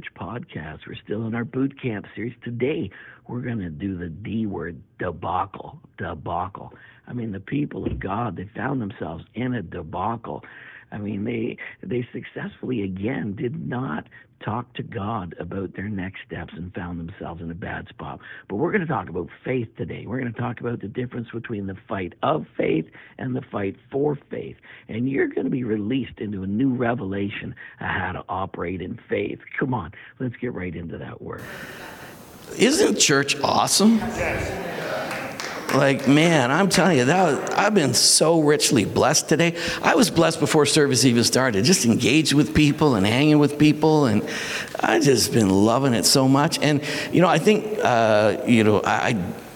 Church podcast. We're still in our boot camp series. Today, we're going to do the D word debacle. Debacle. I mean, the people of God, they found themselves in a debacle. I mean, they they successfully again did not talk to God about their next steps and found themselves in a bad spot. But we're going to talk about faith today. We're going to talk about the difference between the fight of faith and the fight for faith. And you're going to be released into a new revelation of how to operate in faith. Come on, let's get right into that word. Isn't church awesome? Yes. Like, man, I'm telling you, that I've been so richly blessed today. I was blessed before service even started, just engaged with people and hanging with people. And I just been loving it so much. And, you know, I think, uh, you know, I, I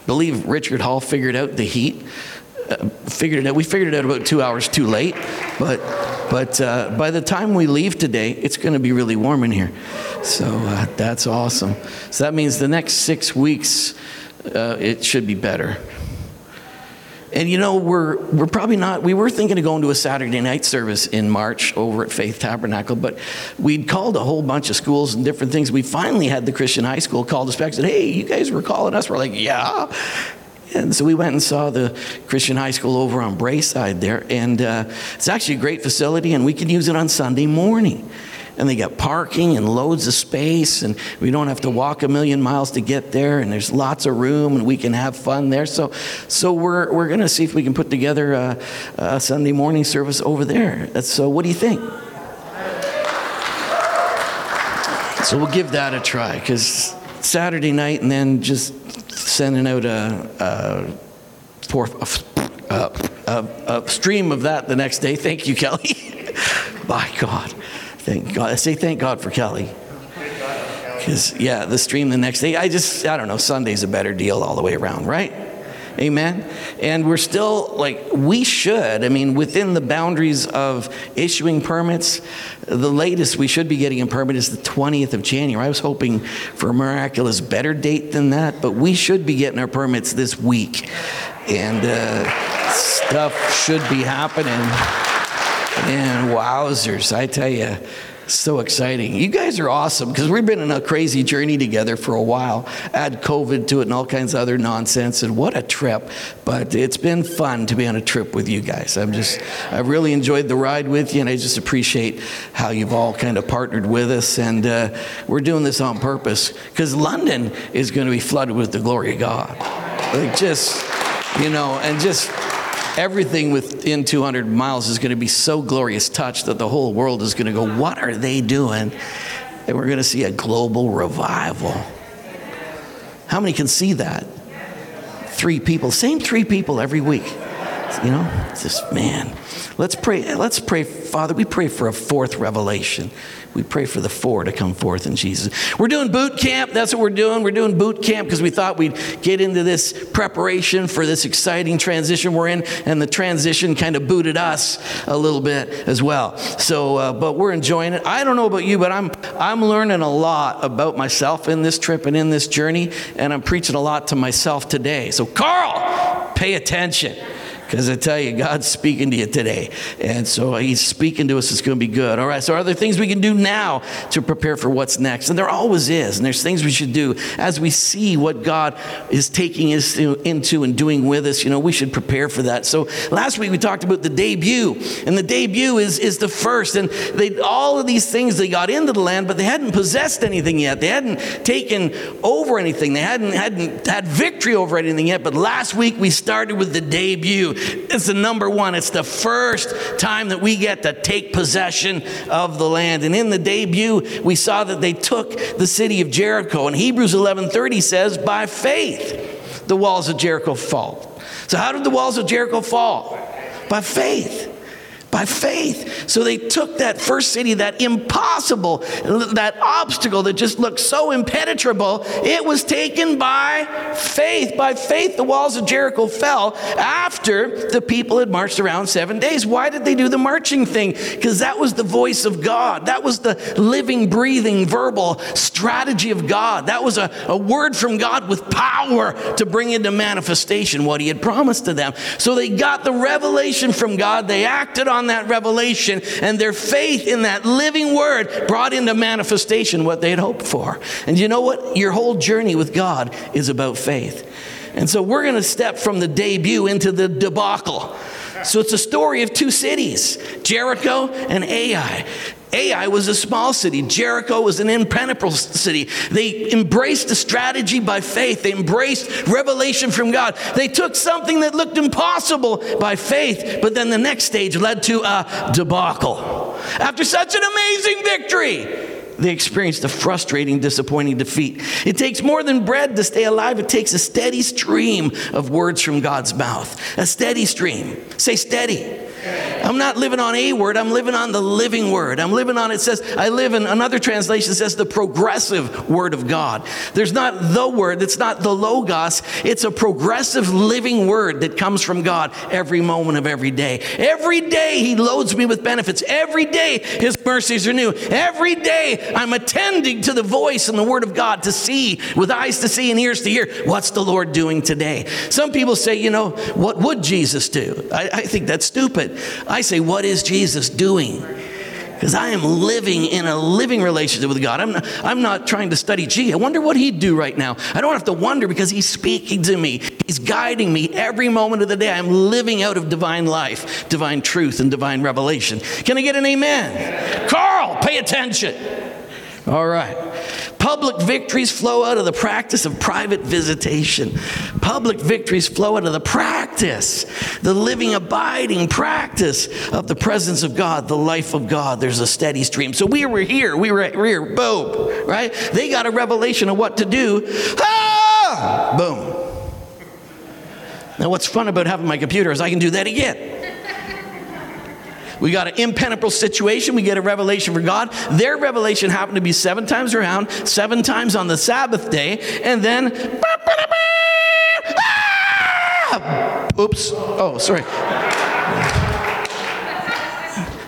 believe Richard Hall figured out the heat. Uh, figured it out. We figured it out about two hours too late, but but uh, by the time we leave today, it's going to be really warm in here. So uh, that's awesome. So that means the next six weeks, uh, it should be better. And you know, we're, we're probably not, we were thinking of going to a Saturday night service in March over at Faith Tabernacle, but we'd called a whole bunch of schools and different things. We finally had the Christian high school called us back and said, hey, you guys were calling us. We're like, yeah. And so we went and saw the Christian high school over on Braeside there. And uh, it's actually a great facility, and we can use it on Sunday morning and they got parking and loads of space, and we don't have to walk a million miles to get there, and there's lots of room, and we can have fun there. So, so we're, we're going to see if we can put together a, a Sunday morning service over there. So, what do you think? So, we'll give that a try because Saturday night and then just sending out a, a, a, a, a stream of that the next day. Thank you, Kelly. By God. Thank God. I say thank God for Kelly. Because, yeah, the stream the next day, I just, I don't know, Sunday's a better deal all the way around, right? Amen. And we're still like, we should, I mean, within the boundaries of issuing permits, the latest we should be getting a permit is the 20th of January. I was hoping for a miraculous better date than that, but we should be getting our permits this week. And uh, stuff should be happening. And wowzers, I tell you, so exciting. You guys are awesome because we've been in a crazy journey together for a while. Add COVID to it and all kinds of other nonsense, and what a trip. But it's been fun to be on a trip with you guys. I'm just, I really enjoyed the ride with you, and I just appreciate how you've all kind of partnered with us. And uh, we're doing this on purpose because London is going to be flooded with the glory of God. Like, just, you know, and just everything within 200 miles is going to be so glorious touch that the whole world is going to go, What are they doing? And we're going to see a global revival. How many can see that? Three people, same three people every week. You know, just man. Let's pray. Let's pray, Father. We pray for a fourth revelation we pray for the four to come forth in Jesus. We're doing boot camp. That's what we're doing. We're doing boot camp because we thought we'd get into this preparation for this exciting transition we're in, and the transition kind of booted us a little bit as well. So, uh, but we're enjoying it. I don't know about you, but I'm I'm learning a lot about myself in this trip and in this journey, and I'm preaching a lot to myself today. So, Carl, pay attention. Because I tell you, God's speaking to you today. And so He's speaking to us. It's going to be good. All right. So, are there things we can do now to prepare for what's next? And there always is. And there's things we should do as we see what God is taking us into and doing with us. You know, we should prepare for that. So, last week we talked about the debut. And the debut is, is the first. And they, all of these things, they got into the land, but they hadn't possessed anything yet. They hadn't taken over anything. They hadn't, hadn't had victory over anything yet. But last week we started with the debut. It's the number one. It's the first time that we get to take possession of the land. And in the debut, we saw that they took the city of Jericho. And Hebrews 11:30 says, "By faith, the walls of Jericho fall." So how did the walls of Jericho fall? By faith by faith. So they took that first city, that impossible, that obstacle that just looked so impenetrable, it was taken by faith. By faith, the walls of Jericho fell after the people had marched around seven days. Why did they do the marching thing? Because that was the voice of God. That was the living, breathing, verbal strategy of God. That was a, a word from God with power to bring into manifestation what He had promised to them. So they got the revelation from God, they acted on on that revelation, and their faith in that living word brought into manifestation what they had hoped for. And you know what? Your whole journey with God is about faith. And so we're going to step from the debut into the debacle. So it's a story of two cities, Jericho and Ai. Ai was a small city. Jericho was an impenetrable city. They embraced the strategy by faith. They embraced revelation from God. They took something that looked impossible by faith, but then the next stage led to a debacle. After such an amazing victory, they experienced a frustrating, disappointing defeat. It takes more than bread to stay alive, it takes a steady stream of words from God's mouth. A steady stream. Say steady. I'm not living on a word, I'm living on the living word. I'm living on, it says, I live in another translation says the progressive word of God. There's not the word, it's not the logos, it's a progressive living word that comes from God every moment of every day. Every day He loads me with benefits. Every day His mercies are new. Every day I'm attending to the voice and the word of God to see, with eyes to see and ears to hear, what's the Lord doing today? Some people say, you know, what would Jesus do? I, I think that's stupid. I say, what is Jesus doing? Because I am living in a living relationship with God. I'm not, I'm not trying to study, gee, I wonder what he'd do right now. I don't have to wonder because he's speaking to me. He's guiding me every moment of the day. I'm living out of divine life, divine truth, and divine revelation. Can I get an amen? Carl, pay attention. All right. Public victories flow out of the practice of private visitation. Public victories flow out of the practice, the living, abiding practice of the presence of God, the life of God. There's a steady stream. So we were here, we were here, boom, right? They got a revelation of what to do. Ah! Boom. Now, what's fun about having my computer is I can do that again. We got an impenetrable situation. We get a revelation from God. Their revelation happened to be seven times around, seven times on the Sabbath day, and then. Ah! Oops. Oh, sorry.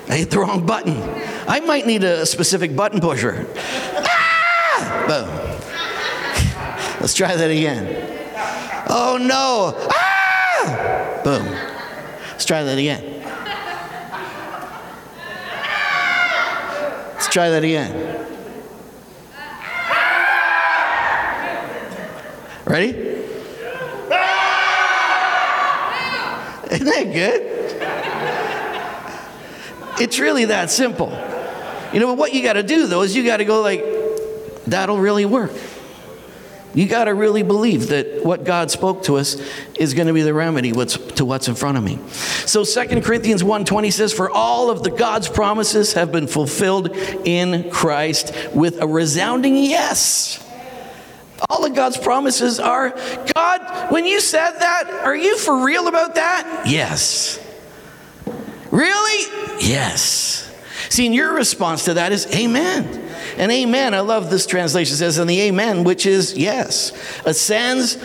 I hit the wrong button. I might need a specific button pusher. Ah! Boom. Let's try that again. Oh no. Ah! Boom. Let's try that again. Try that again. Ready? Isn't that good? It's really that simple. You know, what you got to do though is you got to go like, that'll really work. You got to really believe that what God spoke to us is going to be the remedy to what's in front of me. So 2 Corinthians 1:20 says for all of the God's promises have been fulfilled in Christ with a resounding yes. All of God's promises are God, when you said that, are you for real about that? Yes. Really? Yes. See, and your response to that is amen. And amen, I love this translation says, and the amen, which is yes, ascends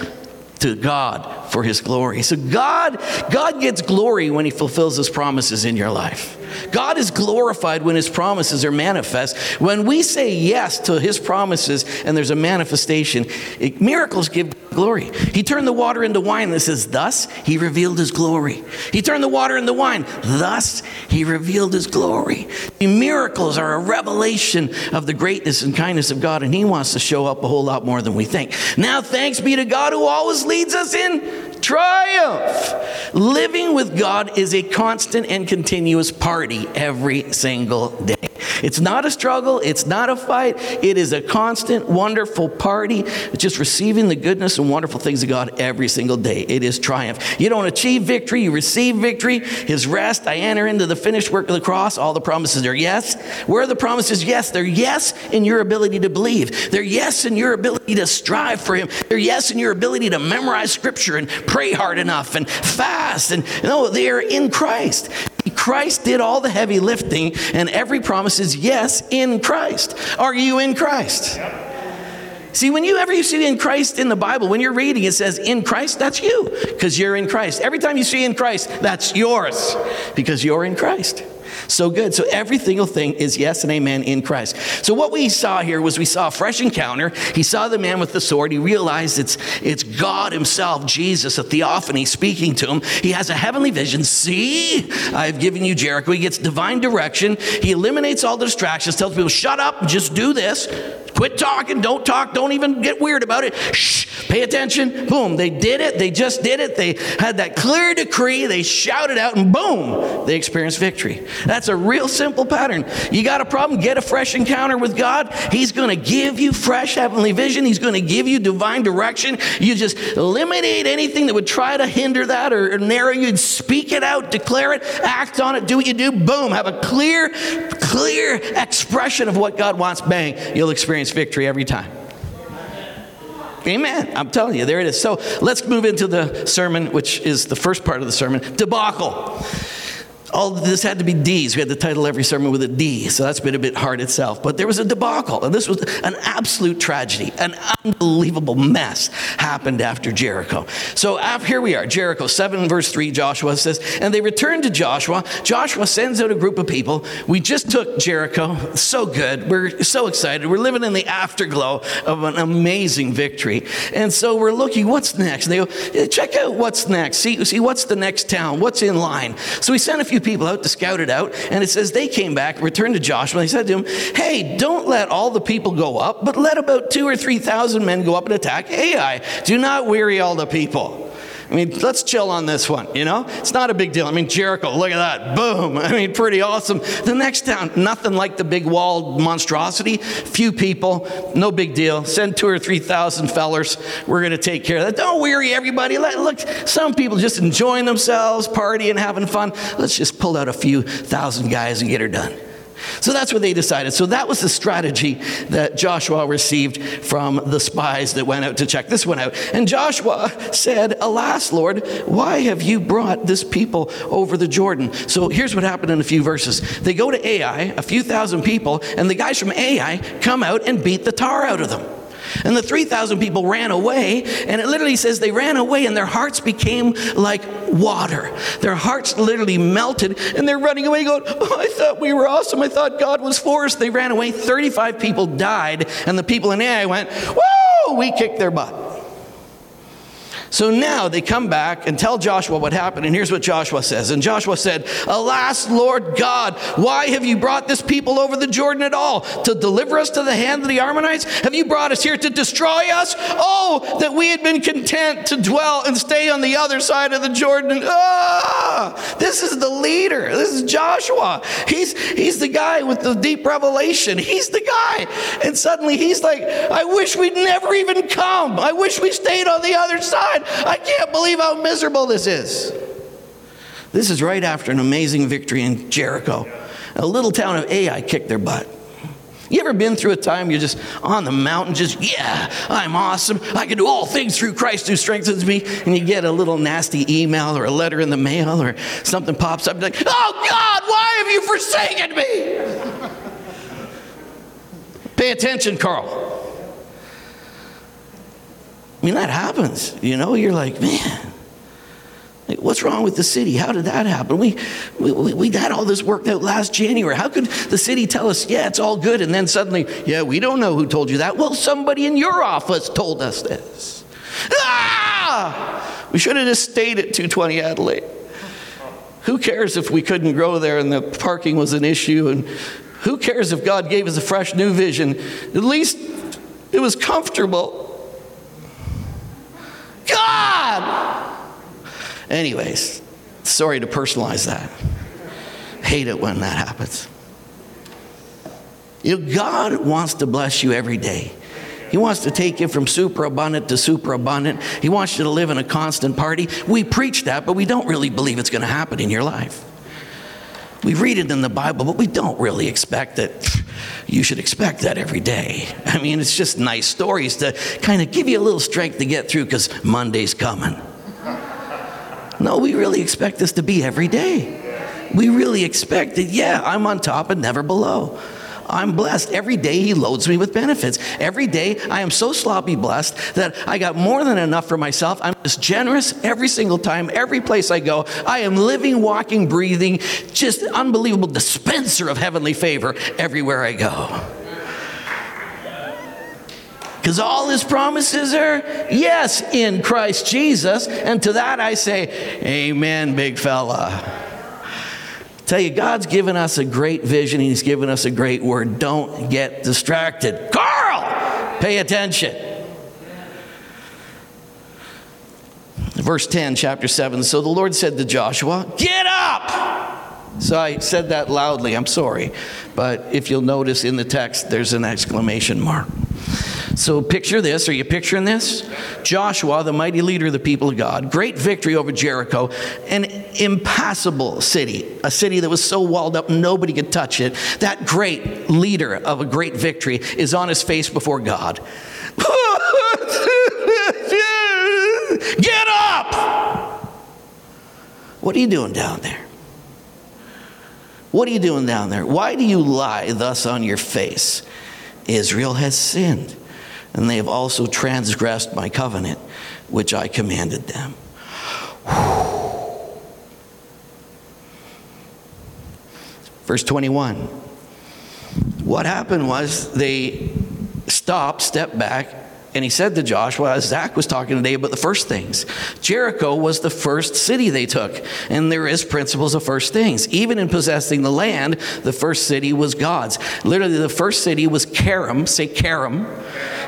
to God for his glory. So God, God gets glory when he fulfills his promises in your life. God is glorified when his promises are manifest. When we say yes to his promises and there's a manifestation, it, miracles give glory. He turned the water into wine This is Thus he revealed his glory. He turned the water into wine. Thus he revealed his glory. The miracles are a revelation of the greatness and kindness of God, and he wants to show up a whole lot more than we think. Now, thanks be to God who always leads us in triumph. Living with God is a constant and continuous party every single day. It's not a struggle, it's not a fight, it is a constant, wonderful party, just receiving the goodness and wonderful things of God every single day. It is triumph. You don't achieve victory, you receive victory. His rest, I enter into the finished work of the cross. All the promises are yes. Where are the promises? Yes. They're yes in your ability to believe. They're yes in your ability to strive for Him. They're yes in your ability to memorize Scripture and pray hard enough and fast. And no, they are in Christ. Christ did all the heavy lifting, and every promise is yes in Christ. Are you in Christ? See, when you ever you see in Christ in the Bible, when you're reading, it says in Christ, that's you, because you're in Christ. Every time you see in Christ, that's yours, because you're in Christ. So good. So every single thing is yes and amen in Christ. So what we saw here was we saw a fresh encounter. He saw the man with the sword. He realized it's it's God Himself, Jesus, a theophany speaking to him. He has a heavenly vision. See, I've given you Jericho. He gets divine direction. He eliminates all the distractions, tells people, shut up, just do this. Quit talking, don't talk, don't even get weird about it. Shh, pay attention. Boom, they did it. They just did it. They had that clear decree. They shouted out, and boom, they experienced victory. That's a real simple pattern. You got a problem, get a fresh encounter with God. He's going to give you fresh heavenly vision. He's going to give you divine direction. You just eliminate anything that would try to hinder that or, narrow you. Speak it out, declare it, act on it, do what you do. Boom, have a clear, clear expression of what God wants. Bang, you'll experience victory every time. Amen. I'm telling you, there it is. So let's move into the sermon, which is the first part of the sermon debacle all this had to be D's. We had to title every sermon with a D, so that's been a bit hard itself. But there was a debacle, and this was an absolute tragedy. An unbelievable mess happened after Jericho. So here we are, Jericho 7, verse 3, Joshua says, And they returned to Joshua. Joshua sends out a group of people. We just took Jericho. So good. We're so excited. We're living in the afterglow of an amazing victory. And so we're looking, what's next? And they go, check out what's next. See, see what's the next town? What's in line? So we sent a few people out to scout it out. And it says they came back, returned to Joshua, and they said to him, Hey, don't let all the people go up, but let about two or three thousand men go up and attack Ai. Do not weary all the people. I mean, let's chill on this one, you know? It's not a big deal. I mean, Jericho, look at that. Boom. I mean, pretty awesome. The next town, nothing like the big walled monstrosity. Few people, no big deal. Send two or 3,000 fellers. We're going to take care of that. Don't weary everybody. Look, some people just enjoying themselves, partying, having fun. Let's just pull out a few thousand guys and get her done. So that's what they decided. So that was the strategy that Joshua received from the spies that went out to check this one out. And Joshua said, Alas, Lord, why have you brought this people over the Jordan? So here's what happened in a few verses. They go to Ai, a few thousand people, and the guys from Ai come out and beat the tar out of them. And the 3,000 people ran away, and it literally says they ran away and their hearts became like water. Their hearts literally melted, and they're running away going, oh, I thought we were awesome. I thought God was for us. They ran away. 35 people died, and the people in Ai went, Whoa, we kicked their butt. So now they come back and tell Joshua what happened. And here's what Joshua says. And Joshua said, Alas, Lord God, why have you brought this people over the Jordan at all? To deliver us to the hand of the Ammonites? Have you brought us here to destroy us? Oh, that we had been content to dwell and stay on the other side of the Jordan. Ah, this is the leader. This is Joshua. He's, he's the guy with the deep revelation. He's the guy. And suddenly he's like, I wish we'd never even come. I wish we stayed on the other side. I can't believe how miserable this is. This is right after an amazing victory in Jericho. A little town of Ai kicked their butt. You ever been through a time you're just on the mountain, just, yeah, I'm awesome. I can do all things through Christ who strengthens me. And you get a little nasty email or a letter in the mail or something pops up, like, oh God, why have you forsaken me? Pay attention, Carl. I mean, that happens. You know, you're like, man, what's wrong with the city? How did that happen? We, we, we had all this worked out last January. How could the city tell us, yeah, it's all good? And then suddenly, yeah, we don't know who told you that. Well, somebody in your office told us this. Ah! We should have just stayed at 220 Adelaide. Who cares if we couldn't grow there and the parking was an issue? And who cares if God gave us a fresh new vision? At least it was comfortable. God! Anyways, sorry to personalize that. Hate it when that happens. You know, God wants to bless you every day. He wants to take you from super abundant to super abundant. He wants you to live in a constant party. We preach that, but we don't really believe it's going to happen in your life. We read it in the Bible, but we don't really expect that you should expect that every day. I mean, it's just nice stories to kind of give you a little strength to get through because Monday's coming. No, we really expect this to be every day. We really expect that, yeah, I'm on top and never below. I'm blessed. Every day He loads me with benefits. Every day I am so sloppy blessed that I got more than enough for myself. I'm just generous every single time, every place I go. I am living, walking, breathing, just unbelievable dispenser of heavenly favor everywhere I go. Because all his promises are yes in Christ Jesus. And to that I say, Amen, big fella. Tell you, God's given us a great vision, He's given us a great word. Don't get distracted. Carl, pay attention. Verse 10, chapter 7. So the Lord said to Joshua, Get up! So I said that loudly, I'm sorry. But if you'll notice in the text, there's an exclamation mark. So picture this. Are you picturing this? Joshua, the mighty leader of the people of God, great victory over Jericho, an impassable city, a city that was so walled up nobody could touch it. That great leader of a great victory is on his face before God. Get up! What are you doing down there? What are you doing down there? Why do you lie thus on your face? Israel has sinned and they have also transgressed my covenant, which I commanded them. Verse 21. What happened was they stopped, stepped back, and he said to Joshua, as Zach was talking today about the first things, Jericho was the first city they took. And there is principles of first things. Even in possessing the land, the first city was God's. Literally, the first city was Karam. Say Karam.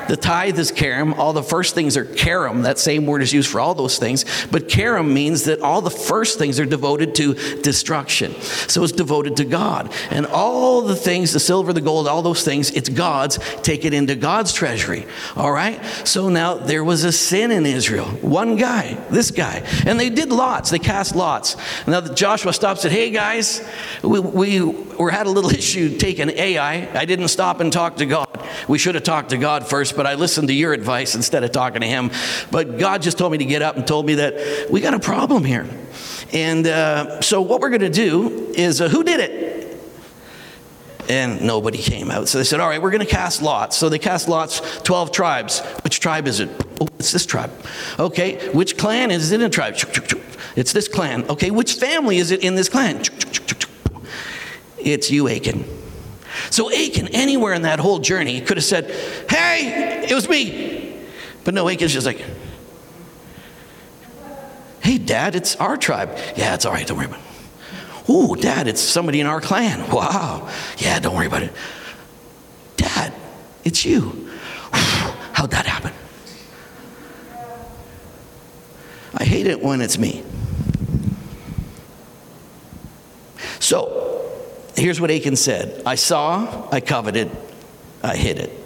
The tithe is Karam. All the first things are Karam. That same word is used for all those things. But Karam means that all the first things are devoted to destruction. So it's devoted to God. And all the things, the silver, the gold, all those things, it's God's. Take it into God's treasury. All right? So now there was a sin in Israel. One guy, this guy. And they did lots. They cast lots. Now Joshua stops and said, Hey guys, we, we, we had a little issue taking Ai. I didn't stop and talk to God. We should have talked to God first, but I listened to your advice instead of talking to him. But God just told me to get up and told me that we got a problem here. And uh, so what we're going to do is uh, who did it? and nobody came out. So they said, All right, we're going to cast lots. So they cast lots, 12 tribes. Which tribe is it? Oh, it's this tribe. Okay, which clan is it in a tribe? It's this clan. Okay, which family is it in this clan? It's you, Achan. So Achan, anywhere in that whole journey, could have said, Hey, it was me. But no, Achan's just like, Hey, Dad, it's our tribe. Yeah, it's all right. Don't worry about it. Oh, Dad, it's somebody in our clan. Wow. Yeah, don't worry about it. Dad, it's you. How'd that happen? I hate it when it's me. So, here's what Achan said I saw, I coveted, I hid it.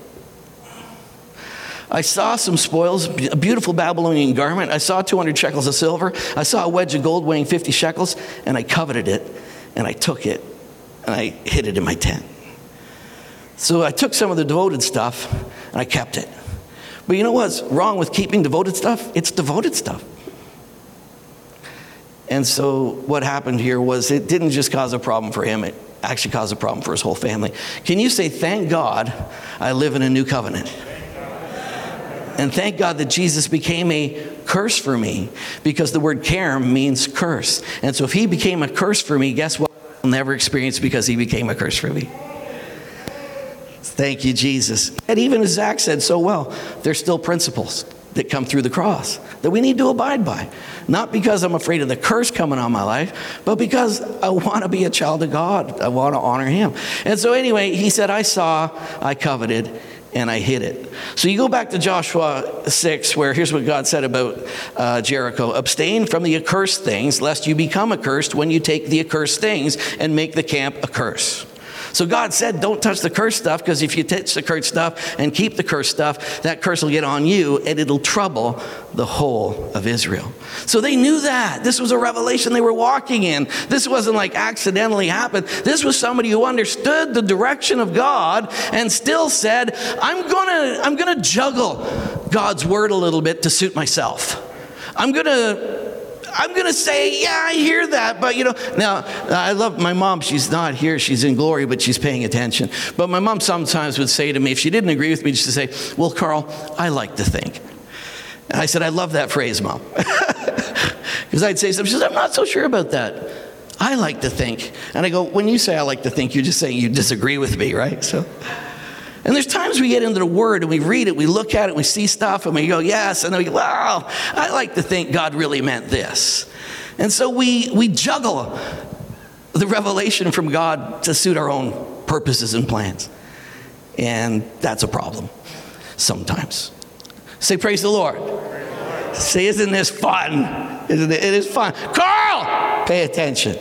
I saw some spoils, a beautiful Babylonian garment. I saw 200 shekels of silver. I saw a wedge of gold weighing 50 shekels, and I coveted it, and I took it, and I hid it in my tent. So I took some of the devoted stuff, and I kept it. But you know what's wrong with keeping devoted stuff? It's devoted stuff. And so what happened here was it didn't just cause a problem for him, it actually caused a problem for his whole family. Can you say, Thank God I live in a new covenant? And thank God that Jesus became a curse for me because the word karam means curse. And so if he became a curse for me, guess what? I'll never experience because he became a curse for me. Thank you, Jesus. And even as Zach said so well, there's still principles that come through the cross that we need to abide by. Not because I'm afraid of the curse coming on my life, but because I want to be a child of God. I want to honor Him. And so, anyway, he said, I saw, I coveted, and I hid it. So you go back to Joshua 6, where here's what God said about uh, Jericho Abstain from the accursed things, lest you become accursed when you take the accursed things and make the camp a curse. So God said, don't touch the cursed stuff because if you touch the cursed stuff and keep the cursed stuff, that curse will get on you and it'll trouble the whole of Israel. So they knew that. This was a revelation they were walking in. This wasn't like accidentally happened. This was somebody who understood the direction of God and still said, I'm gonna, I'm gonna juggle God's word a little bit to suit myself. I'm gonna I'm going to say, yeah, I hear that. But, you know, now I love my mom. She's not here. She's in glory, but she's paying attention. But my mom sometimes would say to me, if she didn't agree with me, just to say, well, Carl, I like to think. And I said, I love that phrase, mom. Because I'd say something. She says, I'm not so sure about that. I like to think. And I go, when you say I like to think, you're just saying you disagree with me, right? So. And there's times we get into the Word and we read it, we look at it, we see stuff, and we go, yes. And then we go, wow, I like to think God really meant this. And so we, we juggle the revelation from God to suit our own purposes and plans. And that's a problem sometimes. Say, Praise the Lord. Say, isn't this fun? Isn't it? It is fun. Carl, pay attention.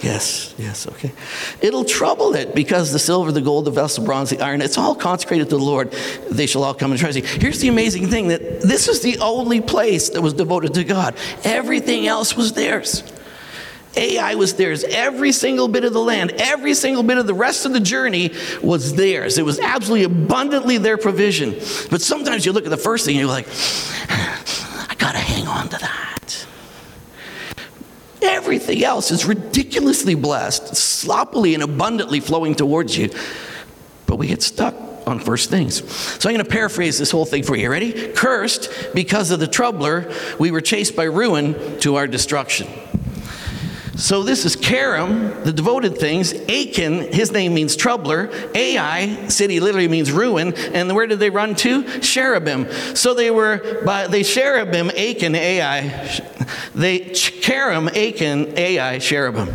Yes, yes, okay. It'll trouble it because the silver, the gold, the vessel, bronze, the iron, it's all consecrated to the Lord. They shall all come and treasure. Here's the amazing thing that this is the only place that was devoted to God. Everything else was theirs. Ai was theirs. Every single bit of the land, every single bit of the rest of the journey was theirs. It was absolutely abundantly their provision. But sometimes you look at the first thing and you're like, I got to hang on to that. Everything else is ridiculously blessed, sloppily and abundantly flowing towards you. But we get stuck on first things. So I'm going to paraphrase this whole thing for you. Ready? Cursed because of the troubler, we were chased by ruin to our destruction. So this is Karam, the devoted things. Achan, his name means troubler. Ai, city literally means ruin. And where did they run to? Shebarim. So they were by they Shebarim, Achan, Ai. They Karam, Achan, Ai, Shebarim.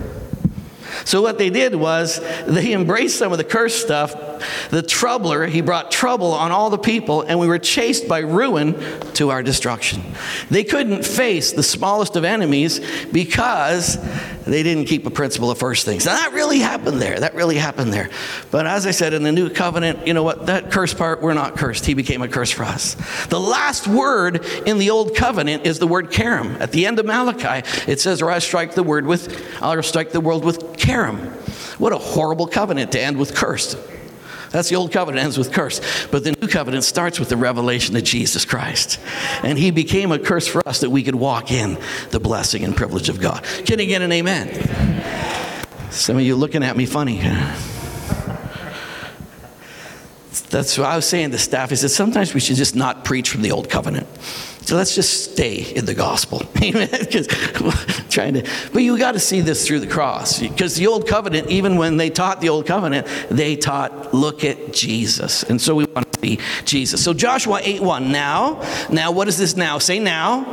So what they did was they embraced some of the cursed stuff. The troubler, he brought trouble on all the people, and we were chased by ruin to our destruction. They couldn't face the smallest of enemies because they didn't keep a principle of first things. Now that really happened there. That really happened there. But as I said, in the new covenant, you know what? That curse part, we're not cursed. He became a curse for us. The last word in the old covenant is the word karam. At the end of Malachi, it says, or I strike the word with, I'll strike the world with karam. What a horrible covenant to end with cursed. That's the old covenant ends with curse. But the new covenant starts with the revelation of Jesus Christ. And he became a curse for us that we could walk in the blessing and privilege of God. Can I get an amen? Some of you looking at me funny. That's what I was saying to staff. He said, sometimes we should just not preach from the old covenant. So let's just stay in the gospel. Amen. Because trying to, but you got to see this through the cross. Because the old covenant, even when they taught the old covenant, they taught, look at Jesus. And so we want to be Jesus. So Joshua 8 1. Now, now, what is this now? Say now.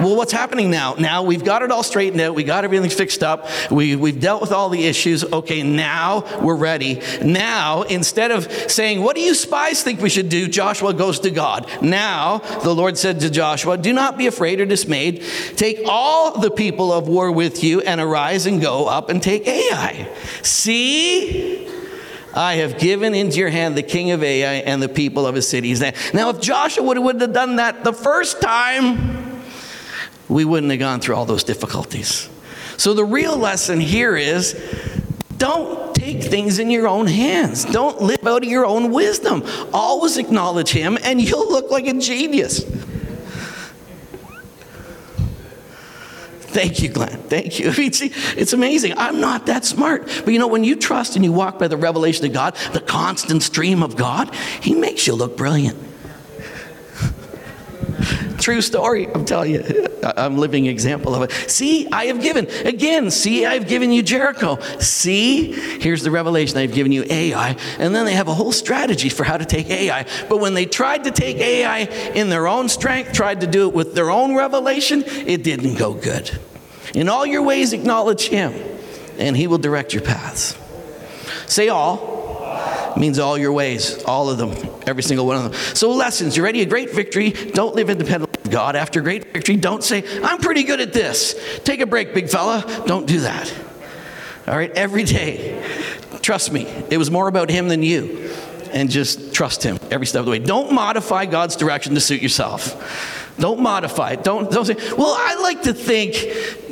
Well, what's happening now? Now we've got it all straightened out. We got everything fixed up. We, we've dealt with all the issues. Okay, now we're ready. Now, instead of saying, What do you spies think we should do? Joshua goes to God. Now, the Lord said to Joshua, Do not be afraid or dismayed. Take all the people of war with you and arise and go up and take Ai. See? I have given into your hand the king of Ai and the people of his cities. Now, if Joshua would have done that the first time, we wouldn't have gone through all those difficulties. So the real lesson here is don't take things in your own hands. Don't live out of your own wisdom. Always acknowledge Him, and you'll look like a genius. Thank you, Glenn. Thank you. It's amazing. I'm not that smart. But you know, when you trust and you walk by the revelation of God, the constant stream of God, He makes you look brilliant. True story, I'm telling you. I'm living example of it. See, I have given. Again, see, I've given you Jericho. See, here's the revelation. I've given you Ai. And then they have a whole strategy for how to take Ai. But when they tried to take Ai in their own strength, tried to do it with their own revelation, it didn't go good. In all your ways, acknowledge him, and he will direct your paths. Say all means all your ways, all of them, every single one of them. So, lessons. You're ready? A great victory. Don't live independently God. After great victory, don't say, I'm pretty good at this. Take a break, big fella. Don't do that. All right? Every day. Trust me, it was more about Him than you. And just trust Him every step of the way. Don't modify God's direction to suit yourself. Don't modify it. Don't, don't say, well, I like to think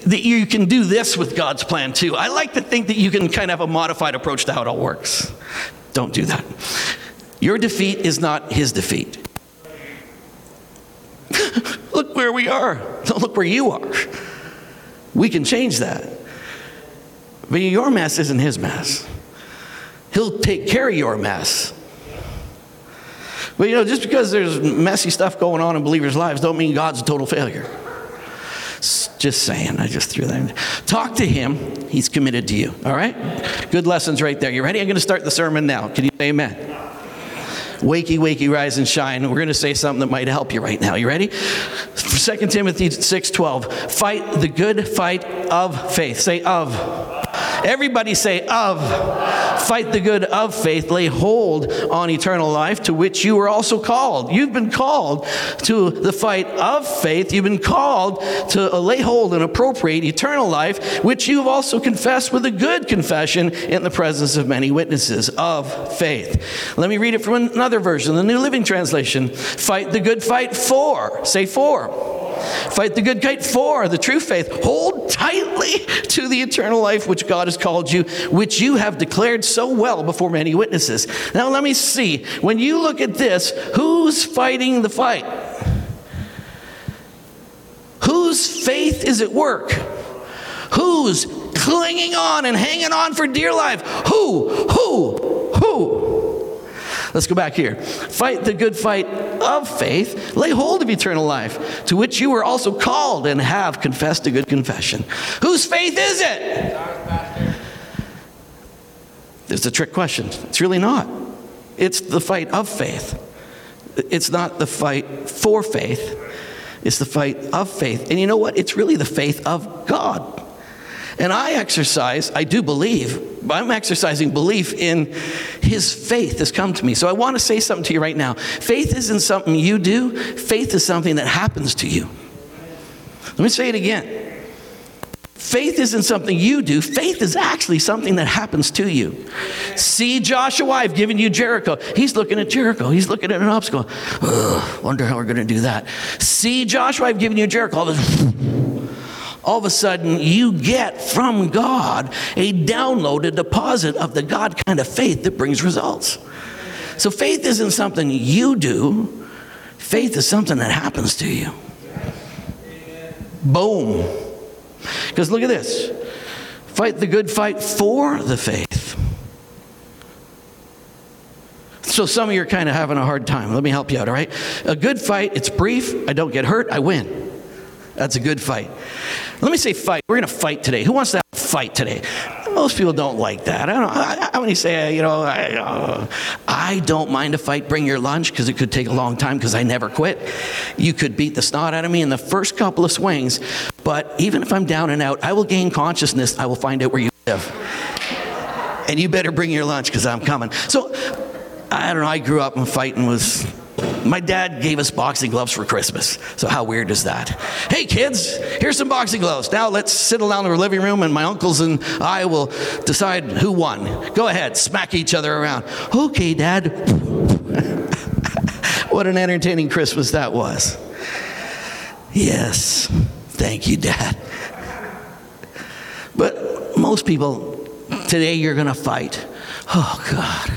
that you can do this with God's plan too. I like to think that you can kind of have a modified approach to how it all works. Don't do that. Your defeat is not his defeat. look where we are. Don't look where you are. We can change that. But your mess isn't his mess. He'll take care of your mess. But you know, just because there's messy stuff going on in believers' lives don't mean God's a total failure. Just saying, I just threw that in. Talk to him. He's committed to you. All right? Good lessons right there. You ready? I'm going to start the sermon now. Can you say amen? Wakey, wakey, rise and shine. We're going to say something that might help you right now. You ready? 2 Timothy 6:12. Fight the good fight of faith. Say of. Everybody say of. Fight the good of faith. Lay hold on eternal life to which you were also called. You've been called to the fight of faith. You've been called to lay hold and appropriate eternal life, which you've also confessed with a good confession in the presence of many witnesses of faith. Let me read it from another version, the New Living Translation. Fight the good fight for. Say for. Fight the good fight for the true faith. Hold tightly to the eternal life which God has called you, which you have declared so well before many witnesses. Now, let me see. When you look at this, who's fighting the fight? Whose faith is at work? Who's clinging on and hanging on for dear life? Who? Who? Who? Let's go back here. Fight the good fight of faith. Lay hold of eternal life, to which you were also called and have confessed a good confession. Whose faith is it? It's a trick question. It's really not. It's the fight of faith. It's not the fight for faith. It's the fight of faith. And you know what? It's really the faith of God. And I exercise, I do believe, I'm exercising belief in his faith has come to me. So I want to say something to you right now. Faith isn't something you do, faith is something that happens to you. Let me say it again. Faith isn't something you do. Faith is actually something that happens to you. See Joshua, I've given you Jericho. He's looking at Jericho. He's looking at an obstacle. wonder how we're going to do that. See Joshua, I've given you Jericho all of a sudden you get from God a download, a deposit of the God kind of faith that brings results. So faith isn't something you do, faith is something that happens to you. Boom. Because look at this fight the good fight for the faith. So some of you are kind of having a hard time. Let me help you out, all right? A good fight, it's brief, I don't get hurt, I win. That's a good fight. Let me say fight. We're going to fight today. Who wants to fight today? Most people don't like that. I don't know. When you say, you know, I, uh, I don't mind a fight, bring your lunch, because it could take a long time because I never quit. You could beat the snot out of me in the first couple of swings, but even if I'm down and out, I will gain consciousness. I will find out where you live. And you better bring your lunch because I'm coming. So, I don't know. I grew up and fighting was my dad gave us boxing gloves for Christmas. So, how weird is that? Hey, kids, here's some boxing gloves. Now, let's sit down in our living room, and my uncles and I will decide who won. Go ahead, smack each other around. Okay, Dad. what an entertaining Christmas that was. Yes, thank you, Dad. But most people, today you're going to fight. Oh, God.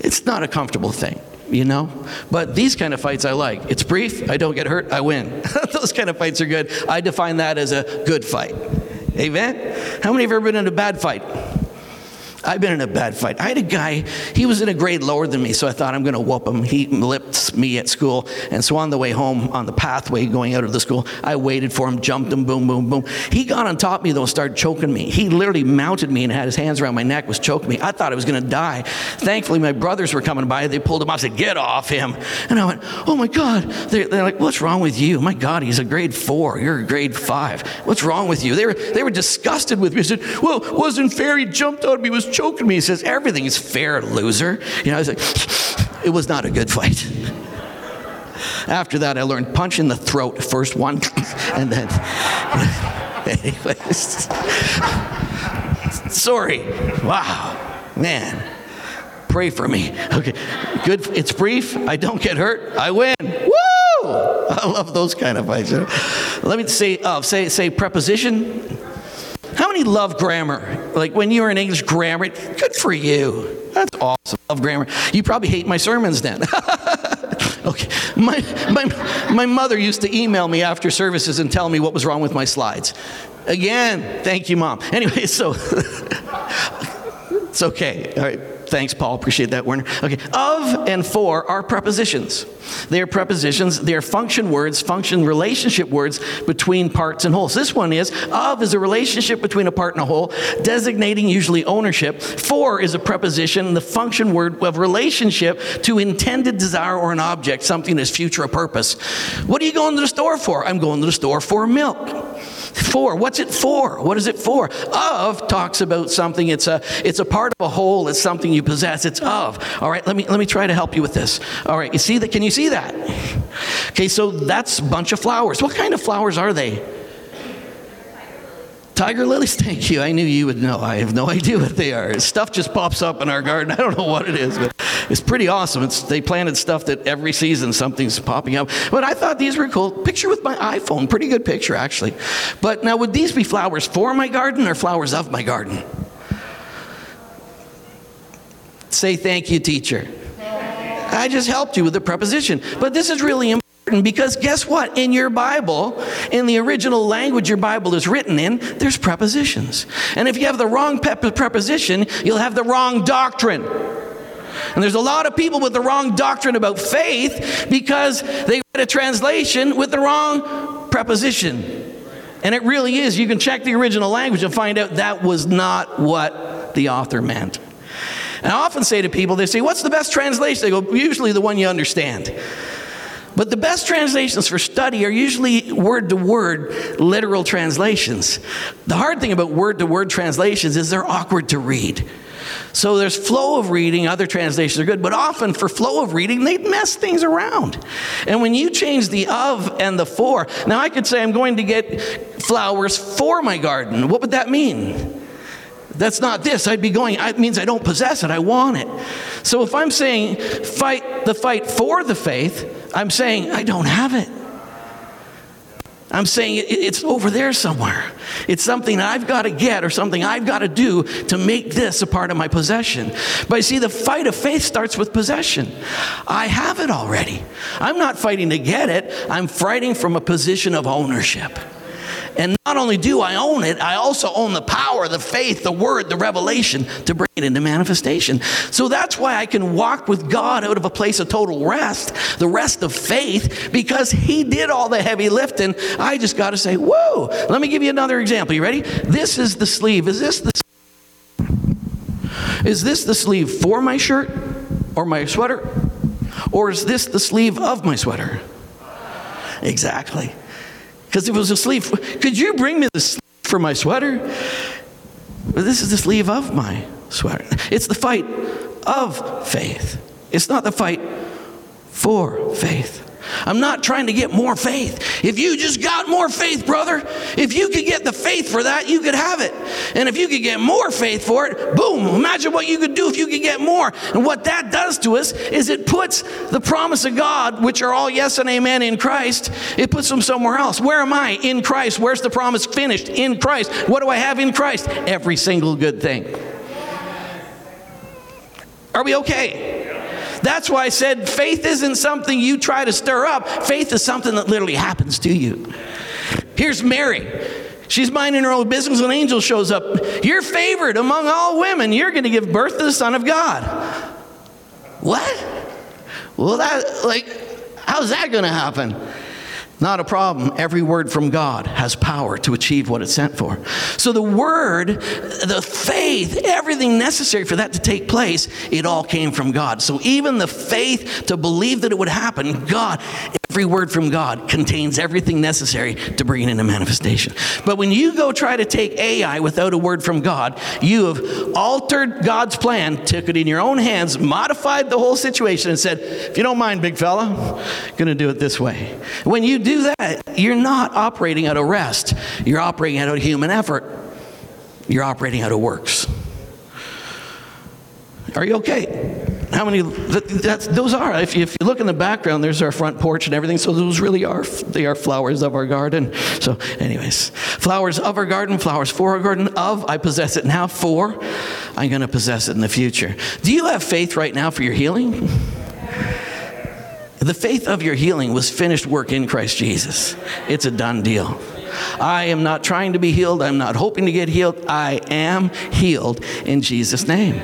It's not a comfortable thing you know? But these kind of fights I like. It's brief, I don't get hurt, I win. Those kind of fights are good. I define that as a good fight. Amen? How many have ever been in a bad fight? I've been in a bad fight. I had a guy, he was in a grade lower than me, so I thought I'm going to whoop him. He lipped me at school. And so on the way home, on the pathway going out of the school, I waited for him, jumped him, boom, boom, boom. He got on top of me, though, and started choking me. He literally mounted me and had his hands around my neck, was choking me. I thought I was going to die. Thankfully, my brothers were coming by. They pulled him off, said, Get off him. And I went, Oh my God. They're, they're like, What's wrong with you? My God, he's a grade four. You're a grade five. What's wrong with you? They were, they were disgusted with me. I said, Well, it wasn't fair. He jumped on me, was choking me. He says, Everything is fair, loser. You know, I was like, It was not a good fight. After that, I learned punch in the throat, first one, and then, anyways. Sorry. Wow. Man. Pray for me. Okay. Good. It's brief. I don't get hurt. I win. Woo! I love those kind of fights. Let me say, uh, say, say preposition. How many love grammar? Like when you were in English grammar, good for you. That's awesome. Love grammar. You probably hate my sermons then. okay. My, my, my mother used to email me after services and tell me what was wrong with my slides. Again, thank you, Mom. Anyway, so it's okay. All right. Thanks, Paul. Appreciate that, Werner. Okay. Of and for are prepositions. They are prepositions. They are function words, function relationship words between parts and wholes. This one is of is a relationship between a part and a whole, designating usually ownership. For is a preposition, the function word of relationship to intended desire or an object, something that's future or purpose. What are you going to the store for? I'm going to the store for milk. For. What's it for? What is it for? Of talks about something. It's a it's a part of a whole. It's something you possess. It's of. All right. Let me let me try to help you with this. All right. You see that? Can you see that? Okay. So that's a bunch of flowers. What kind of flowers are they? Tiger lilies, thank you. I knew you would know. I have no idea what they are. Stuff just pops up in our garden. I don't know what it is, but it's pretty awesome. It's, they planted stuff that every season something's popping up. But I thought these were cool. Picture with my iPhone. Pretty good picture, actually. But now, would these be flowers for my garden or flowers of my garden? Say thank you, teacher. I just helped you with the preposition. But this is really important because guess what? In your Bible, in the original language your Bible is written in, there's prepositions. And if you have the wrong preposition, you'll have the wrong doctrine. And there's a lot of people with the wrong doctrine about faith because they read a translation with the wrong preposition. And it really is. You can check the original language and find out that was not what the author meant. And I often say to people, they say, What's the best translation? They go, Usually the one you understand. But the best translations for study are usually word to word literal translations. The hard thing about word to word translations is they're awkward to read. So there's flow of reading, other translations are good, but often for flow of reading, they mess things around. And when you change the of and the for, now I could say I'm going to get flowers for my garden. What would that mean? That's not this. I'd be going, it means I don't possess it, I want it. So if I'm saying fight the fight for the faith, I'm saying, I don't have it. I'm saying it's over there somewhere. It's something I've got to get or something I've got to do to make this a part of my possession. But you see, the fight of faith starts with possession. I have it already. I'm not fighting to get it, I'm fighting from a position of ownership. And not only do I own it, I also own the power, the faith, the word, the revelation to bring it into manifestation. So that's why I can walk with God out of a place of total rest, the rest of faith, because He did all the heavy lifting. I just got to say, whoa. Let me give you another example. You ready? This is the sleeve. Is this the is this the sleeve for my shirt or my sweater? Or is this the sleeve of my sweater? Exactly because it was a sleeve. Could you bring me the sleeve for my sweater? This is the sleeve of my sweater. It's the fight of faith. It's not the fight for faith. I'm not trying to get more faith. If you just got more faith, brother, if you could get the faith for that, you could have it. And if you could get more faith for it, boom, imagine what you could do if you could get more. And what that does to us is it puts the promise of God, which are all yes and amen in Christ, it puts them somewhere else. Where am I? In Christ. Where's the promise finished? In Christ. What do I have in Christ? Every single good thing. Are we okay? That's why I said faith isn't something you try to stir up, faith is something that literally happens to you. Here's Mary. She's minding her own business when an angel shows up. You're favored among all women. You're going to give birth to the Son of God. What? Well, that, like, how's that going to happen? Not a problem. Every word from God has power to achieve what it's sent for. So the word, the faith, everything necessary for that to take place, it all came from God. So even the faith to believe that it would happen, God, every word from God contains everything necessary to bring it into manifestation. But when you go try to take Ai without a word from God, you have altered God's plan, took it in your own hands, modified the whole situation, and said, if you don't mind, big fella, I'm to do it this way. When you do that, you're not operating out of rest. You're operating out of human effort. You're operating out of works. Are you okay? How many? Those are. If you, if you look in the background, there's our front porch and everything. So those really are. They are flowers of our garden. So, anyways, flowers of our garden, flowers for our garden. Of I possess it now. For I'm going to possess it in the future. Do you have faith right now for your healing? The faith of your healing was finished work in Christ Jesus. It's a done deal. I am not trying to be healed. I'm not hoping to get healed. I am healed in Jesus' name.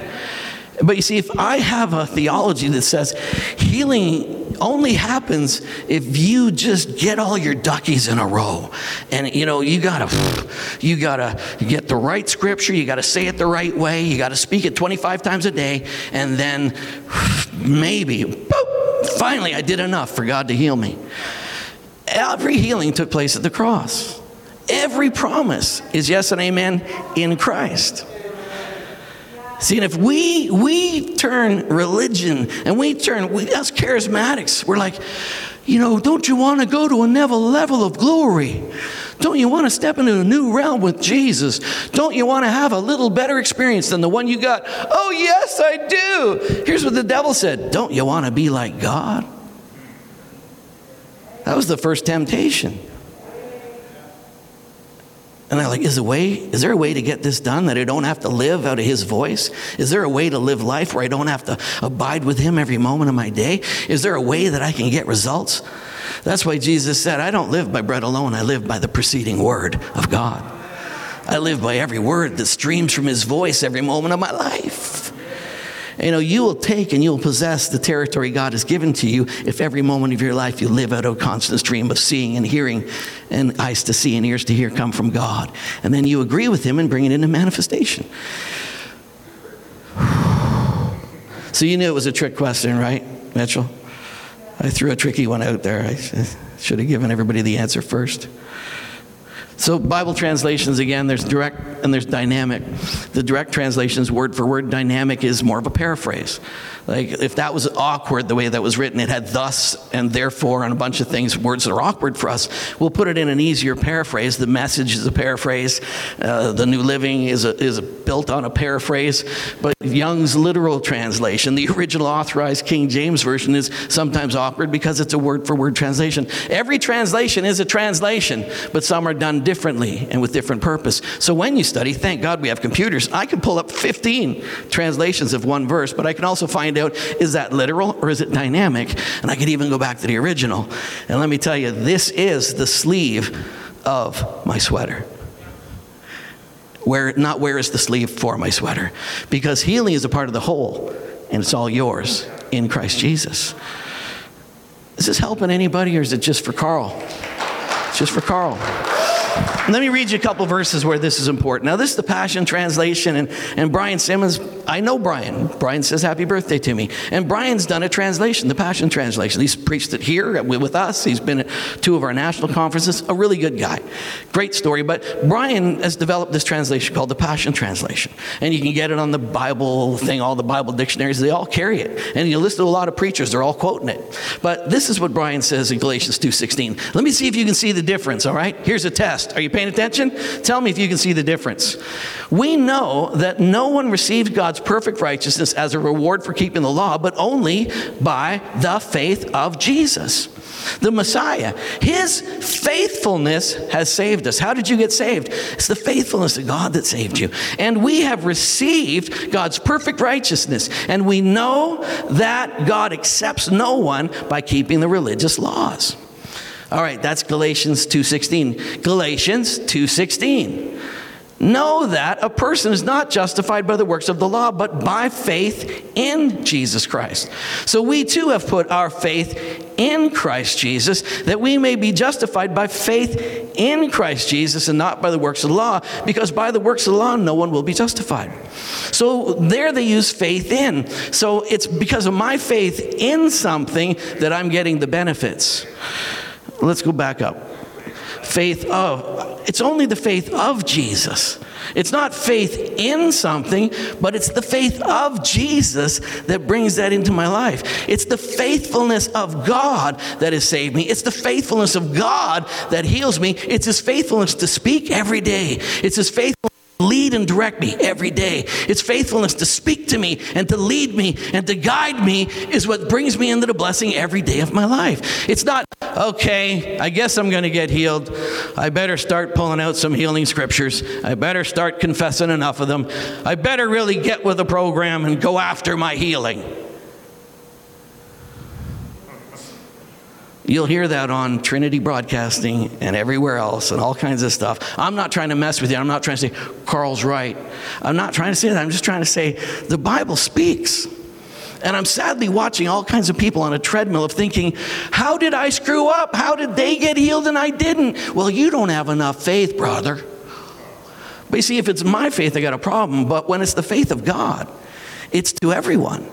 But you see, if I have a theology that says healing only happens if you just get all your duckies in a row, and you know you gotta, you gotta get the right scripture, you gotta say it the right way, you gotta speak it 25 times a day, and then maybe, boop, finally, I did enough for God to heal me. Every healing took place at the cross. Every promise is yes and amen in Christ. See, and if we we turn religion and we turn we, us charismatics, we're like, you know, don't you want to go to another level of glory? Don't you want to step into a new realm with Jesus? Don't you want to have a little better experience than the one you got? Oh, yes, I do. Here's what the devil said Don't you want to be like God? That was the first temptation. And I'm like, is, a way, is there a way to get this done that I don't have to live out of his voice? Is there a way to live life where I don't have to abide with him every moment of my day? Is there a way that I can get results? That's why Jesus said, I don't live by bread alone, I live by the preceding word of God. I live by every word that streams from his voice every moment of my life. You know, you will take and you will possess the territory God has given to you if every moment of your life you live out a constant stream of seeing and hearing and eyes to see and ears to hear come from God. And then you agree with Him and bring it into manifestation. So you knew it was a trick question, right, Mitchell? I threw a tricky one out there. I should have given everybody the answer first. So, Bible translations, again, there's direct and there's dynamic. The direct translations, word for word, dynamic is more of a paraphrase. Like, if that was awkward the way that was written, it had thus and therefore and a bunch of things, words that are awkward for us, we'll put it in an easier paraphrase. The message is a paraphrase. Uh, the New Living is, a, is built on a paraphrase. But Young's literal translation, the original authorized King James Version, is sometimes awkward because it's a word for word translation. Every translation is a translation, but some are done differently and with different purpose. So when you study, thank God we have computers. I can pull up 15 translations of one verse, but I can also find out is that literal or is it dynamic? And I could even go back to the original. And let me tell you, this is the sleeve of my sweater. Where, not where is the sleeve for my sweater? Because healing is a part of the whole, and it's all yours in Christ Jesus. Is this helping anybody, or is it just for Carl? It's just for Carl. Let me read you a couple verses where this is important. Now, this is the Passion Translation, and, and Brian Simmons, I know Brian. Brian says happy birthday to me. And Brian's done a translation, the Passion Translation. He's preached it here with us. He's been at two of our national conferences. A really good guy. Great story. But Brian has developed this translation called the Passion Translation. And you can get it on the Bible thing, all the Bible dictionaries, they all carry it. And you listen to a lot of preachers, they're all quoting it. But this is what Brian says in Galatians 2.16. Let me see if you can see the difference, all right? Here's a test. Are you paying attention? Tell me if you can see the difference. We know that no one received God's perfect righteousness as a reward for keeping the law, but only by the faith of Jesus the Messiah. His faithfulness has saved us. How did you get saved? It's the faithfulness of God that saved you. And we have received God's perfect righteousness. And we know that God accepts no one by keeping the religious laws. All right, that's Galatians 2:16. Galatians 2:16. Know that a person is not justified by the works of the law, but by faith in Jesus Christ. So we too have put our faith in Christ Jesus, that we may be justified by faith in Christ Jesus and not by the works of the law, because by the works of the law, no one will be justified. So there they use faith in. So it's because of my faith in something that I'm getting the benefits. Let's go back up. Faith of, it's only the faith of Jesus. It's not faith in something, but it's the faith of Jesus that brings that into my life. It's the faithfulness of God that has saved me. It's the faithfulness of God that heals me. It's His faithfulness to speak every day. It's His faithfulness lead and direct me every day. Its faithfulness to speak to me and to lead me and to guide me is what brings me into the blessing every day of my life. It's not, okay, I guess I'm going to get healed. I better start pulling out some healing scriptures. I better start confessing enough of them. I better really get with the program and go after my healing. You'll hear that on Trinity Broadcasting and everywhere else and all kinds of stuff. I'm not trying to mess with you. I'm not trying to say Carl's right. I'm not trying to say that. I'm just trying to say the Bible speaks. And I'm sadly watching all kinds of people on a treadmill of thinking, how did I screw up? How did they get healed and I didn't? Well, you don't have enough faith, brother. But you see, if it's my faith, I got a problem. But when it's the faith of God, it's to everyone.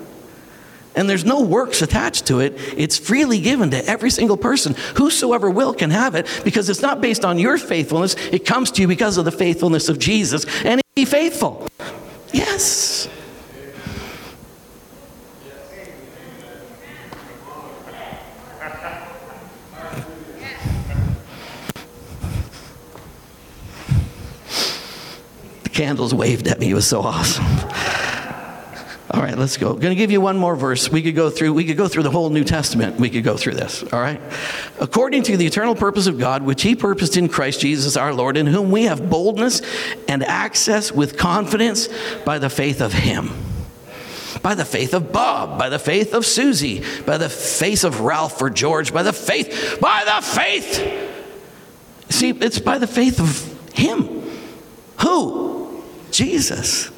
And there's no works attached to it. It's freely given to every single person. Whosoever will can have it because it's not based on your faithfulness. It comes to you because of the faithfulness of Jesus. And be faithful. Yes. The candles waved at me. It was so awesome. All right, let's go. I'm going to give you one more verse. We could go through we could go through the whole New Testament. We could go through this, all right? According to the eternal purpose of God, which he purposed in Christ Jesus our Lord, in whom we have boldness and access with confidence by the faith of him. By the faith of Bob, by the faith of Susie, by the faith of Ralph or George, by the faith, by the faith. See, it's by the faith of him. Who? Jesus.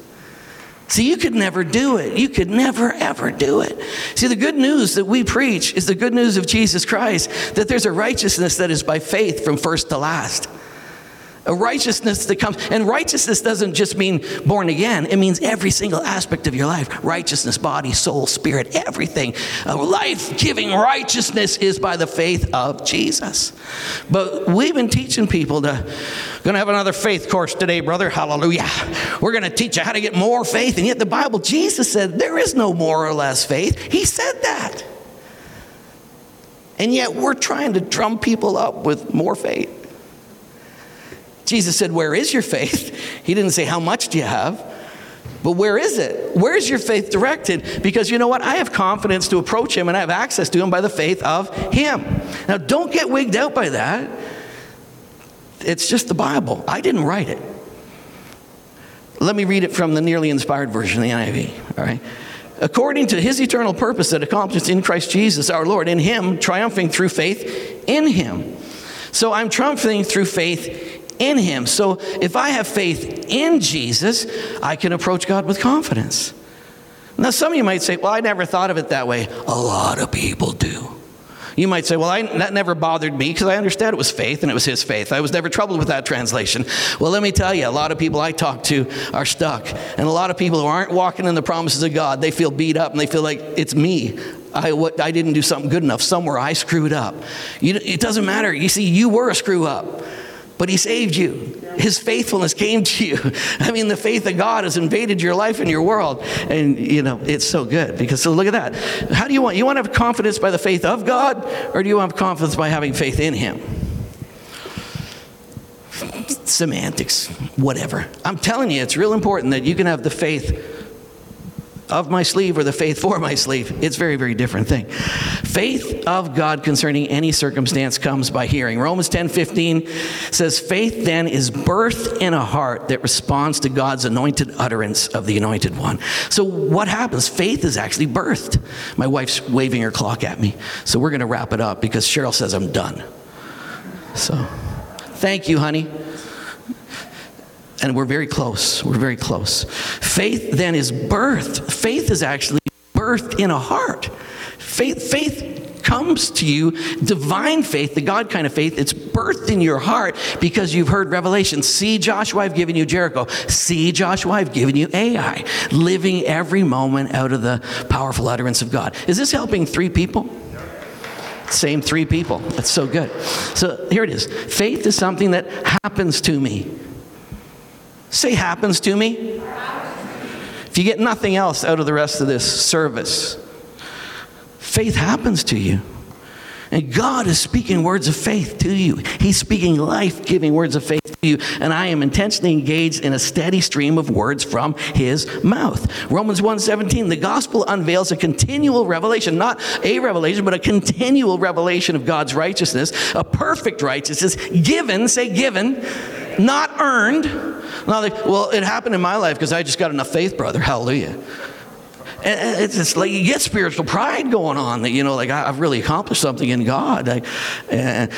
See, you could never do it. You could never, ever do it. See, the good news that we preach is the good news of Jesus Christ that there's a righteousness that is by faith from first to last. A righteousness that comes, and righteousness doesn't just mean born again, it means every single aspect of your life righteousness, body, soul, spirit, everything. Uh, a life giving righteousness is by the faith of Jesus. But we've been teaching people to, gonna have another faith course today, brother. Hallelujah. We're gonna teach you how to get more faith, and yet the Bible, Jesus said there is no more or less faith. He said that. And yet we're trying to drum people up with more faith. Jesus said, Where is your faith? He didn't say, How much do you have? But where is it? Where's your faith directed? Because you know what? I have confidence to approach Him and I have access to Him by the faith of Him. Now, don't get wigged out by that. It's just the Bible. I didn't write it. Let me read it from the nearly inspired version of the NIV, all right? According to his eternal purpose that accomplished in Christ Jesus our Lord, in him, triumphing through faith in him. So I'm triumphing through faith in him. So if I have faith in Jesus, I can approach God with confidence. Now, some of you might say, Well, I never thought of it that way. A lot of people do. You might say, Well, I, that never bothered me because I understand it was faith and it was his faith. I was never troubled with that translation. Well, let me tell you, a lot of people I talk to are stuck. And a lot of people who aren't walking in the promises of God, they feel beat up and they feel like it's me. I, what, I didn't do something good enough. Somewhere I screwed up. You, it doesn't matter. You see, you were a screw up but he saved you. His faithfulness came to you. I mean, the faith of God has invaded your life and your world. And, you know, it's so good because, so look at that. How do you want? You want to have confidence by the faith of God, or do you want to have confidence by having faith in Him? Semantics, whatever. I'm telling you, it's real important that you can have the faith of my sleeve or the faith for my sleeve. It's very, very different thing. Faith of God concerning any circumstance comes by hearing. Romans 10 15 says, Faith then is birth in a heart that responds to God's anointed utterance of the anointed one. So, what happens? Faith is actually birthed. My wife's waving her clock at me. So, we're going to wrap it up because Cheryl says I'm done. So, thank you, honey and we're very close. We're very close. Faith then is birthed. Faith is actually birthed in a heart. Faith, faith comes to you, divine faith, the God kind of faith, it's birthed in your heart because you've heard revelation. See, Joshua, I've given you Jericho. See, Joshua, I've given you Ai. Living every moment out of the powerful utterance of God. Is this helping three people? Same three people. That's so good. So here it is. Faith is something that happens to me. Say happens to me. If you get nothing else out of the rest of this service, faith happens to you. And God is speaking words of faith to you. He's speaking life giving words of faith to you. And I am intentionally engaged in a steady stream of words from his mouth. Romans 1:17, the gospel unveils a continual revelation, not a revelation, but a continual revelation of God's righteousness, a perfect righteousness given, say given, not earned. Not like, well, it happened in my life because I just got enough faith, brother. Hallelujah. And it's just like you get spiritual pride going on that, you know, like I've really accomplished something in God. I, and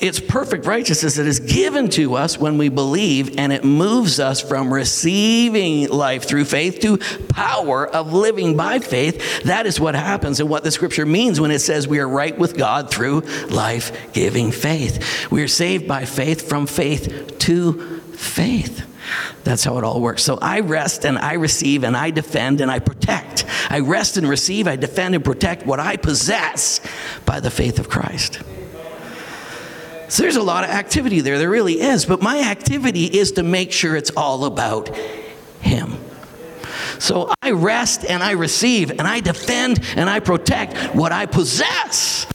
it's perfect righteousness that is given to us when we believe, and it moves us from receiving life through faith to power of living by faith. That is what happens and what the scripture means when it says we are right with God through life giving faith. We are saved by faith from faith to faith. That's how it all works. So I rest and I receive and I defend and I protect. I rest and receive, I defend and protect what I possess by the faith of Christ. So there's a lot of activity there. There really is. But my activity is to make sure it's all about Him. So I rest and I receive and I defend and I protect what I possess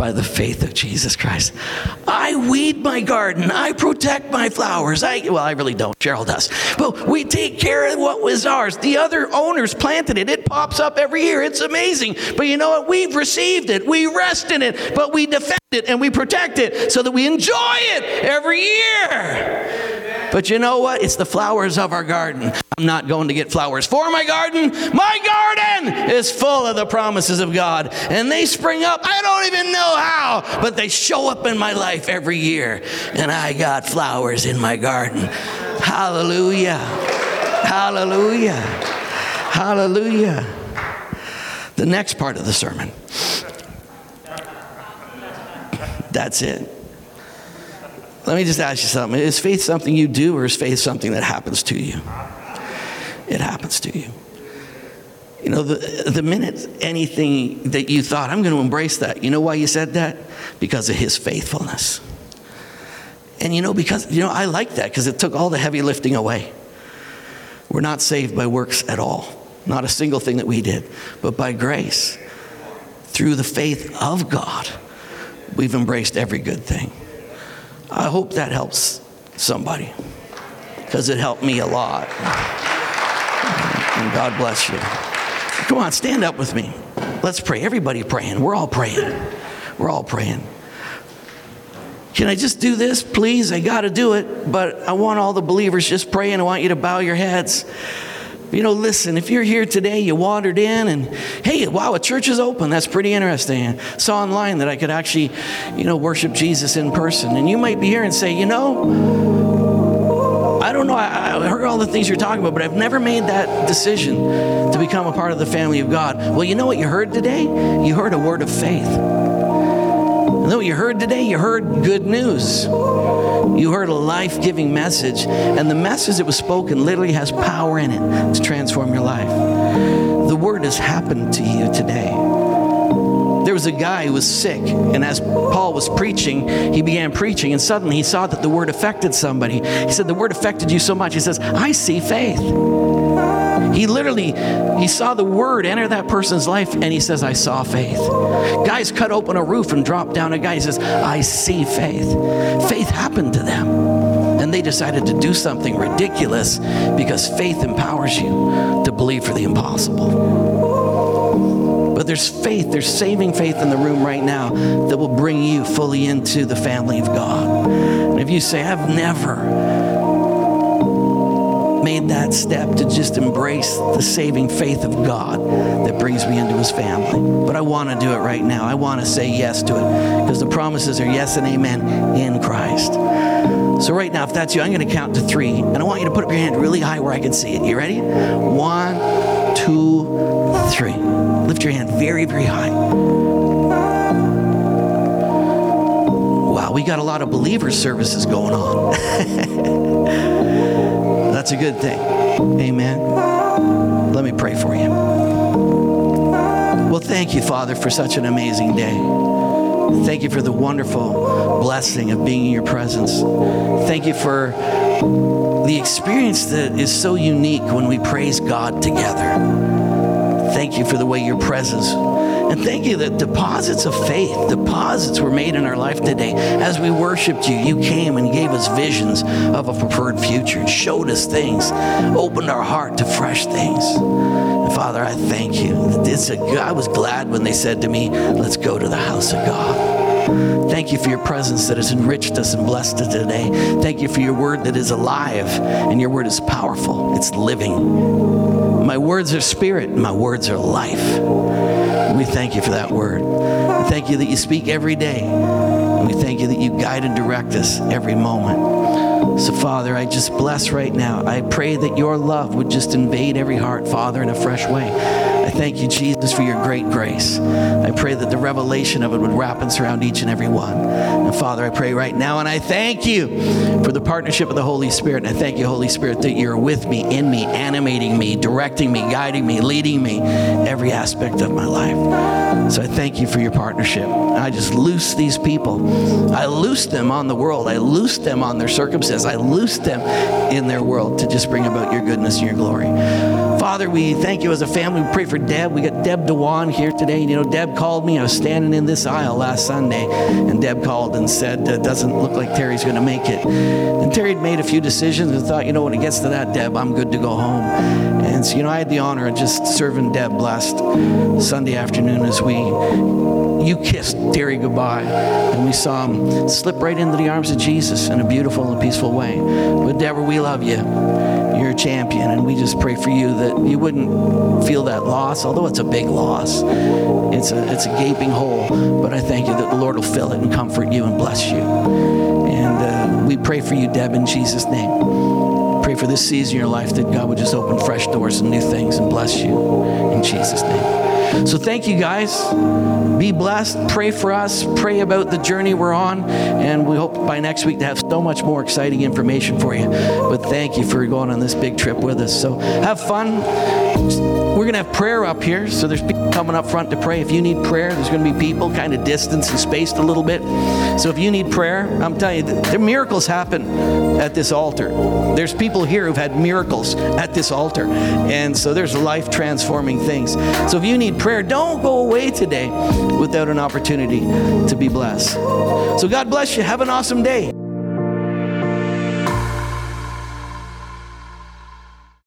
by the faith of Jesus Christ. I weed my garden. I protect my flowers. I, well, I really don't. Cheryl does. But we take care of what was ours. The other owners planted it. It pops up every year. It's amazing. But you know what? We've received it. We rest in it, but we defend it and we protect it so that we enjoy it every year. But you know what? It's the flowers of our garden. I'm not going to get flowers for my garden. My garden is full of the promises of God. And they spring up. I don't even know how, but they show up in my life every year. And I got flowers in my garden. Hallelujah. Hallelujah. Hallelujah. The next part of the sermon. That's it. Let me just ask you something. Is faith something you do, or is faith something that happens to you? It happens to you. You know, the, the minute anything that you thought, I'm going to embrace that, you know why you said that? Because of his faithfulness. And you know, because, you know, I like that because it took all the heavy lifting away. We're not saved by works at all, not a single thing that we did, but by grace. Through the faith of God, we've embraced every good thing. I hope that helps somebody because it helped me a lot. And God bless you. Come on, stand up with me. Let's pray. Everybody praying. We're all praying. We're all praying. Can I just do this, please? I got to do it, but I want all the believers just praying. I want you to bow your heads. You know, listen, if you're here today, you wandered in and, hey, wow, a church is open. That's pretty interesting. I saw online that I could actually, you know, worship Jesus in person. And you might be here and say, you know, I don't know, I, I heard all the things you're talking about, but I've never made that decision to become a part of the family of God. Well, you know what you heard today? You heard a word of faith. And then what you heard today, you heard good news. You heard a life giving message, and the message that was spoken literally has power in it to transform your life. The word has happened to you today. There was a guy who was sick, and as Paul was preaching, he began preaching, and suddenly he saw that the word affected somebody. He said, The word affected you so much. He says, I see faith. He literally, he saw the word enter that person's life and he says, I saw faith. Guys cut open a roof and drop down a guy. He says, I see faith. Faith happened to them. And they decided to do something ridiculous because faith empowers you to believe for the impossible. But there's faith, there's saving faith in the room right now that will bring you fully into the family of God. And if you say, I've never made that step to just embrace the saving faith of God that brings me into his family. But I want to do it right now. I want to say yes to it because the promises are yes and amen in Christ. So, right now, if that's you, I'm going to count to three. And I want you to put up your hand really high where I can see it. You ready? One, two, three. Lift your hand very, very high. Wow, we got a lot of believer services going on. That's a good thing. Amen. Let me pray for you. Well, thank you, Father, for such an amazing day. Thank you for the wonderful blessing of being in your presence. Thank you for the experience that is so unique when we praise God together. Thank you for the way your presence and thank you that deposits of faith, deposits were made in our life today. As we worshiped you, you came and gave us visions of a preferred future showed us things, opened our heart to fresh things. And Father, I thank you. It's a, I was glad when they said to me, let's go to the house of God. Thank you for your presence that has enriched us and blessed us today. Thank you for your word that is alive and your word is powerful. It's living My words are spirit, my words are life. We thank you for that word. We thank you that you speak every day. We thank you that you guide and direct us every moment. So, Father, I just bless right now. I pray that your love would just invade every heart, Father, in a fresh way. I thank you, Jesus, for your great grace. I pray that the revelation of it would wrap and surround each and every one. And Father, I pray right now, and I thank you for the partnership of the Holy Spirit. And I thank you, Holy Spirit, that you're with me, in me, animating me, directing me, guiding me, leading me, every aspect of my life. So I thank you for your partnership. I just loose these people. I loose them on the world. I loose them on their circumstances. I loose them in their world to just bring about your goodness and your glory. Father, we thank you as a family. We pray for Deb. We got Deb Dewan here today. You know, Deb called me. I was standing in this aisle last Sunday, and Deb called and said, "It doesn't look like Terry's going to make it." And Terry had made a few decisions and thought, you know, when it gets to that, Deb, I'm good to go home. And so, you know, I had the honor of just serving Deb last Sunday afternoon as we you kissed Terry goodbye, and we saw him slip right into the arms of Jesus in a beautiful and peaceful way. But Deborah, we love you. Champion, and we just pray for you that you wouldn't feel that loss, although it's a big loss. It's a it's a gaping hole, but I thank you that the Lord will fill it and comfort you and bless you. And uh, we pray for you, Deb, in Jesus' name. Pray for this season in your life that God would just open fresh doors and new things and bless you in Jesus' name. So thank you guys. Be blessed. Pray for us. Pray about the journey we're on. And we hope by next week to have so much more exciting information for you. But thank you for going on this big trip with us. So have fun. We're going to have prayer up here. So there's people coming up front to pray. If you need prayer, there's going to be people kind of distanced and spaced a little bit. So if you need prayer, I'm telling you, the miracles happen at this altar. There's people here who've had miracles at this altar. And so there's life transforming things. So if you need prayer, don't go away today without an opportunity to be blessed. So God bless you. Have an awesome day.